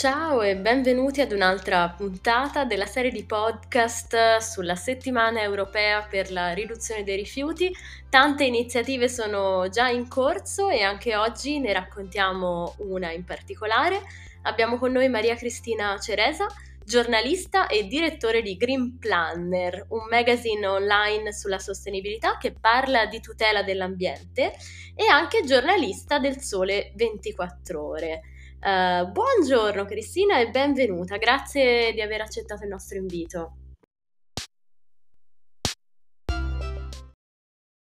Ciao e benvenuti ad un'altra puntata della serie di podcast sulla settimana europea per la riduzione dei rifiuti. Tante iniziative sono già in corso e anche oggi ne raccontiamo una in particolare. Abbiamo con noi Maria Cristina Ceresa, giornalista e direttore di Green Planner, un magazine online sulla sostenibilità che parla di tutela dell'ambiente e anche giornalista del Sole 24 ore. Uh, buongiorno Cristina e benvenuta, grazie di aver accettato il nostro invito.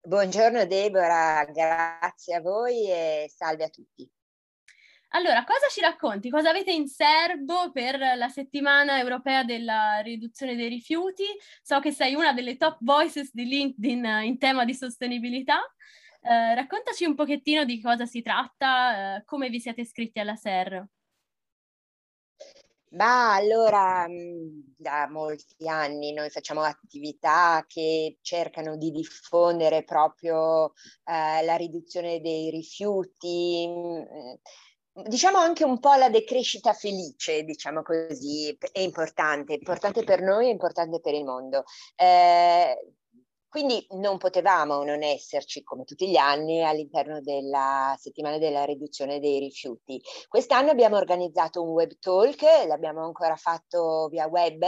Buongiorno Deborah, grazie a voi e salve a tutti. Allora, cosa ci racconti? Cosa avete in serbo per la settimana europea della riduzione dei rifiuti? So che sei una delle top voices di LinkedIn in tema di sostenibilità. Eh, raccontaci un pochettino di cosa si tratta, eh, come vi siete iscritti alla SER. Ma allora, da molti anni noi facciamo attività che cercano di diffondere proprio eh, la riduzione dei rifiuti, diciamo anche un po' la decrescita felice, diciamo così, è importante, importante per noi, è importante per il mondo. Eh, quindi non potevamo non esserci, come tutti gli anni, all'interno della settimana della riduzione dei rifiuti. Quest'anno abbiamo organizzato un web talk, l'abbiamo ancora fatto via web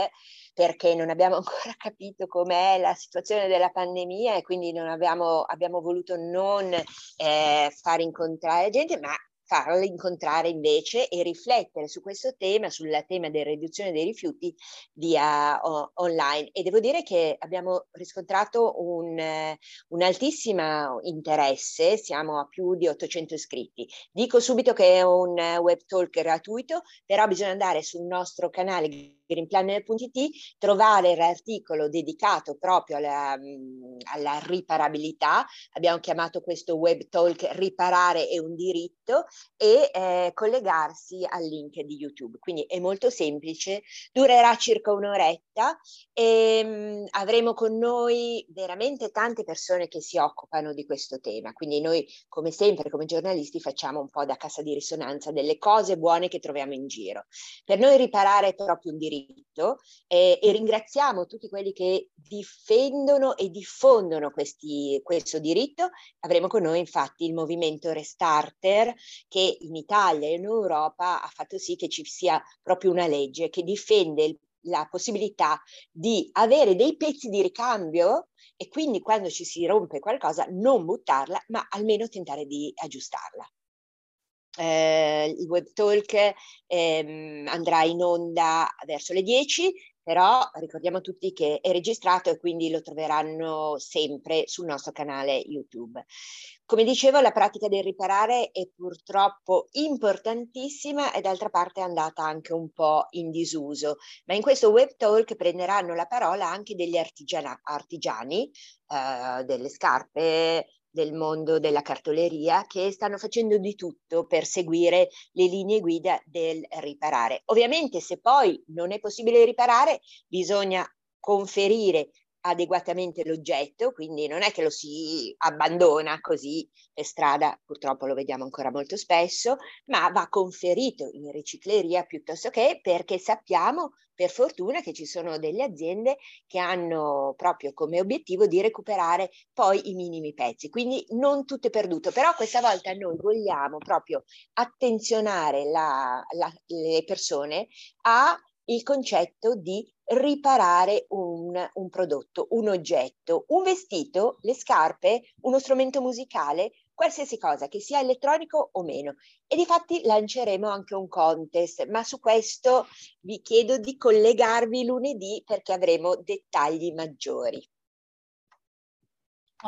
perché non abbiamo ancora capito com'è la situazione della pandemia e quindi abbiamo, abbiamo voluto non eh, far incontrare gente, ma farle incontrare invece e riflettere su questo tema, sul tema della riduzione dei rifiuti via o, online. E devo dire che abbiamo riscontrato un, un altissimo interesse, siamo a più di 800 iscritti. Dico subito che è un web talk gratuito, però bisogna andare sul nostro canale greenplanner.it, trovare l'articolo dedicato proprio alla, alla, riparabilità. Abbiamo chiamato questo web talk Riparare è un diritto e eh, collegarsi al link di YouTube. Quindi è molto semplice, durerà circa un'oretta e mh, avremo con noi veramente tante persone che si occupano di questo tema. Quindi noi, come sempre, come giornalisti, facciamo un po' da cassa di risonanza delle cose buone che troviamo in giro. Per noi riparare è proprio un diritto diritto eh, e ringraziamo tutti quelli che difendono e diffondono questi, questo diritto. Avremo con noi infatti il movimento Restarter che in Italia e in Europa ha fatto sì che ci sia proprio una legge che difende il la possibilità di avere dei pezzi di ricambio e quindi quando ci si rompe qualcosa non buttarla, ma almeno tentare di aggiustarla eh, il web talk ehm, andrà in onda verso le 10, però ricordiamo tutti che è registrato e quindi lo troveranno sempre sul nostro canale YouTube. Come dicevo, la pratica del riparare è purtroppo importantissima e d'altra parte è andata anche un po' in disuso, ma in questo web talk prenderanno la parola anche degli artigiani, artigiani eh, delle scarpe, del mondo della cartoleria che stanno facendo di tutto per seguire le linee guida del riparare. Ovviamente se poi non è possibile riparare bisogna conferire adeguatamente l'oggetto, quindi non è che lo si abbandona così per strada, purtroppo lo vediamo ancora molto spesso, ma va conferito in ricicleria piuttosto che perché sappiamo per fortuna che ci sono delle aziende che hanno proprio come obiettivo di recuperare poi i minimi pezzi, quindi non tutto è perduto, però questa volta noi vogliamo proprio attenzionare la, la, le persone a il concetto di riparare un, un, prodotto, un oggetto, un vestito, le scarpe, uno strumento musicale, qualsiasi cosa, che sia elettronico o meno. E di fatti lanceremo anche un contest, ma su questo vi chiedo di collegarvi lunedì perché avremo dettagli maggiori.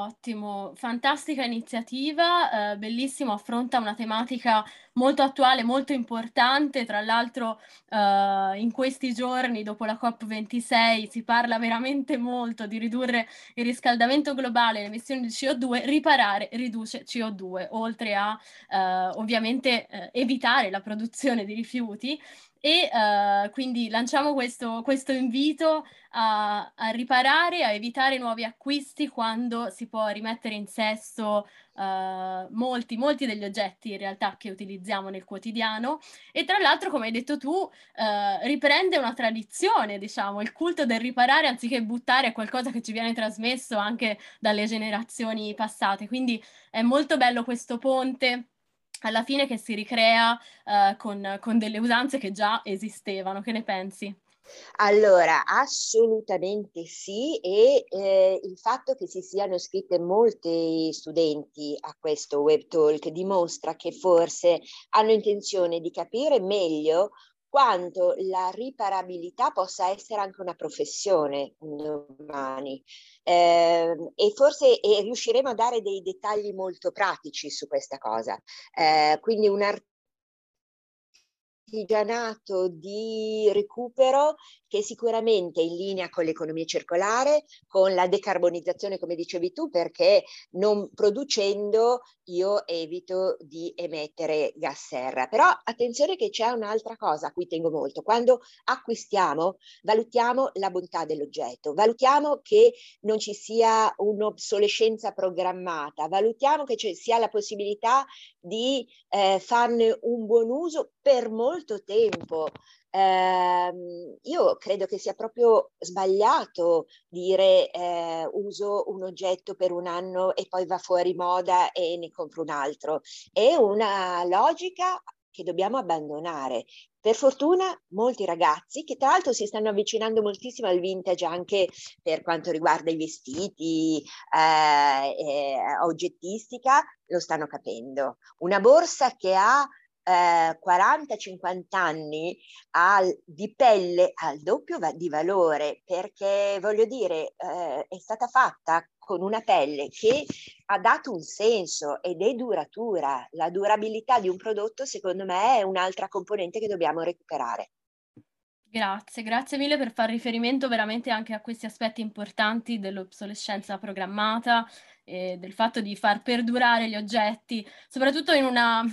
Ottimo, fantastica iniziativa, eh, bellissimo, affronta una tematica molto attuale, molto importante. Tra l'altro, eh, in questi giorni, dopo la COP26, si parla veramente molto di ridurre il riscaldamento globale, le emissioni di CO2, riparare riduce CO2, oltre a eh, ovviamente eh, evitare la produzione di rifiuti. E uh, quindi lanciamo questo, questo invito a, a, riparare, a evitare nuovi acquisti quando si può rimettere in sesto uh, molti, molti degli oggetti in realtà che utilizziamo nel quotidiano. E tra l'altro come hai detto tu uh, riprende una tradizione diciamo il culto del riparare anziché buttare qualcosa che ci viene trasmesso anche dalle generazioni passate. Quindi è molto bello questo ponte alla fine che si ricrea uh, con, con delle usanze che già esistevano. Che ne pensi? Allora, assolutamente sì e eh, il fatto che si siano iscritte molti studenti a questo web talk dimostra che forse hanno intenzione di capire meglio quanto la riparabilità possa essere anche una professione domani eh, e forse e riusciremo a dare dei dettagli molto pratici su questa cosa. Eh, quindi un artigianato di recupero che sicuramente è in linea con l'economia circolare, con la decarbonizzazione, come dicevi tu, perché non producendo io evito di emettere gas serra. Però attenzione che c'è un'altra cosa a cui tengo molto. Quando acquistiamo, valutiamo la bontà dell'oggetto, valutiamo che non ci sia un'obsolescenza programmata, valutiamo che ci sia la possibilità di eh, farne un buon uso per molto tempo. Eh, io credo che sia proprio sbagliato dire eh, uso un oggetto per un anno e poi va fuori moda e ne compro un altro. È una logica che dobbiamo abbandonare. Per fortuna molti ragazzi, che tra l'altro si stanno avvicinando moltissimo al vintage anche per quanto riguarda i vestiti, eh, eh, oggettistica, lo stanno capendo. Una borsa che ha eh, 40-50 anni al, di pelle al doppio va- di valore perché voglio dire eh, è stata fatta con una pelle che ha dato un senso ed è duratura. La durabilità di un prodotto secondo me è un'altra componente che dobbiamo recuperare. Grazie, grazie mille per far riferimento veramente anche a questi aspetti importanti dell'obsolescenza programmata e del fatto di far perdurare gli oggetti, soprattutto in una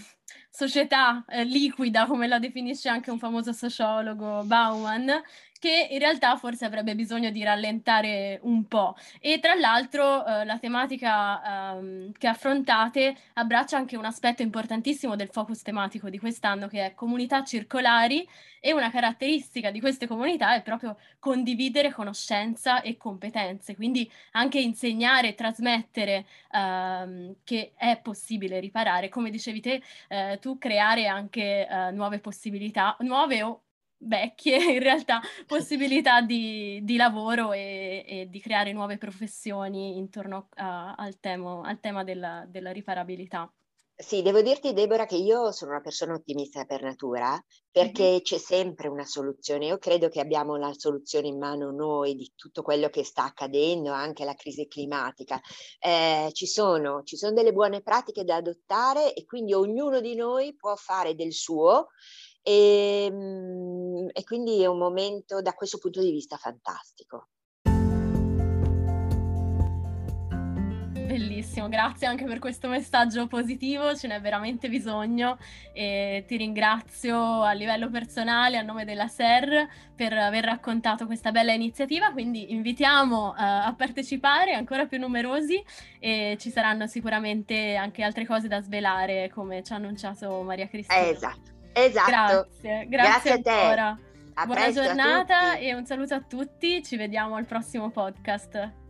società eh, liquida, come la definisce anche un famoso sociologo Bauman, che in realtà forse avrebbe bisogno di rallentare un po'. E tra l'altro eh, la tematica ehm, che affrontate abbraccia anche un aspetto importantissimo del focus tematico di quest'anno, che è comunità circolari, e una caratteristica di queste comunità è proprio condividere conoscenza e competenze, quindi anche insegnare e trasmettere ehm, che è possibile riparare, come dicevi te, eh, tu creare anche eh, nuove possibilità, nuove o vecchie in realtà possibilità di, di lavoro e, e, di creare nuove professioni intorno a, al, temo, al, tema della, della riparabilità. Sì, devo dirti Deborah che io sono una persona ottimista per natura perché mm-hmm. c'è sempre una soluzione. Io credo che abbiamo la soluzione in mano noi di tutto quello che sta accadendo, anche la crisi climatica. Eh, ci, sono, ci sono delle buone pratiche da adottare e quindi ognuno di noi può fare del suo e, ehm, e quindi è un momento da questo punto di vista fantastico. Bellissimo, grazie anche per questo messaggio positivo, ce n'è veramente bisogno e ti ringrazio a livello personale a nome della SER per aver raccontato questa bella iniziativa, quindi invitiamo uh, a partecipare ancora più numerosi e ci saranno sicuramente anche altre cose da svelare come ci ha annunciato Maria Cristina. Esatto. Esatto. Grazie, grazie, grazie a te. Ancora. A Buona giornata e un saluto a tutti, ci vediamo al prossimo podcast.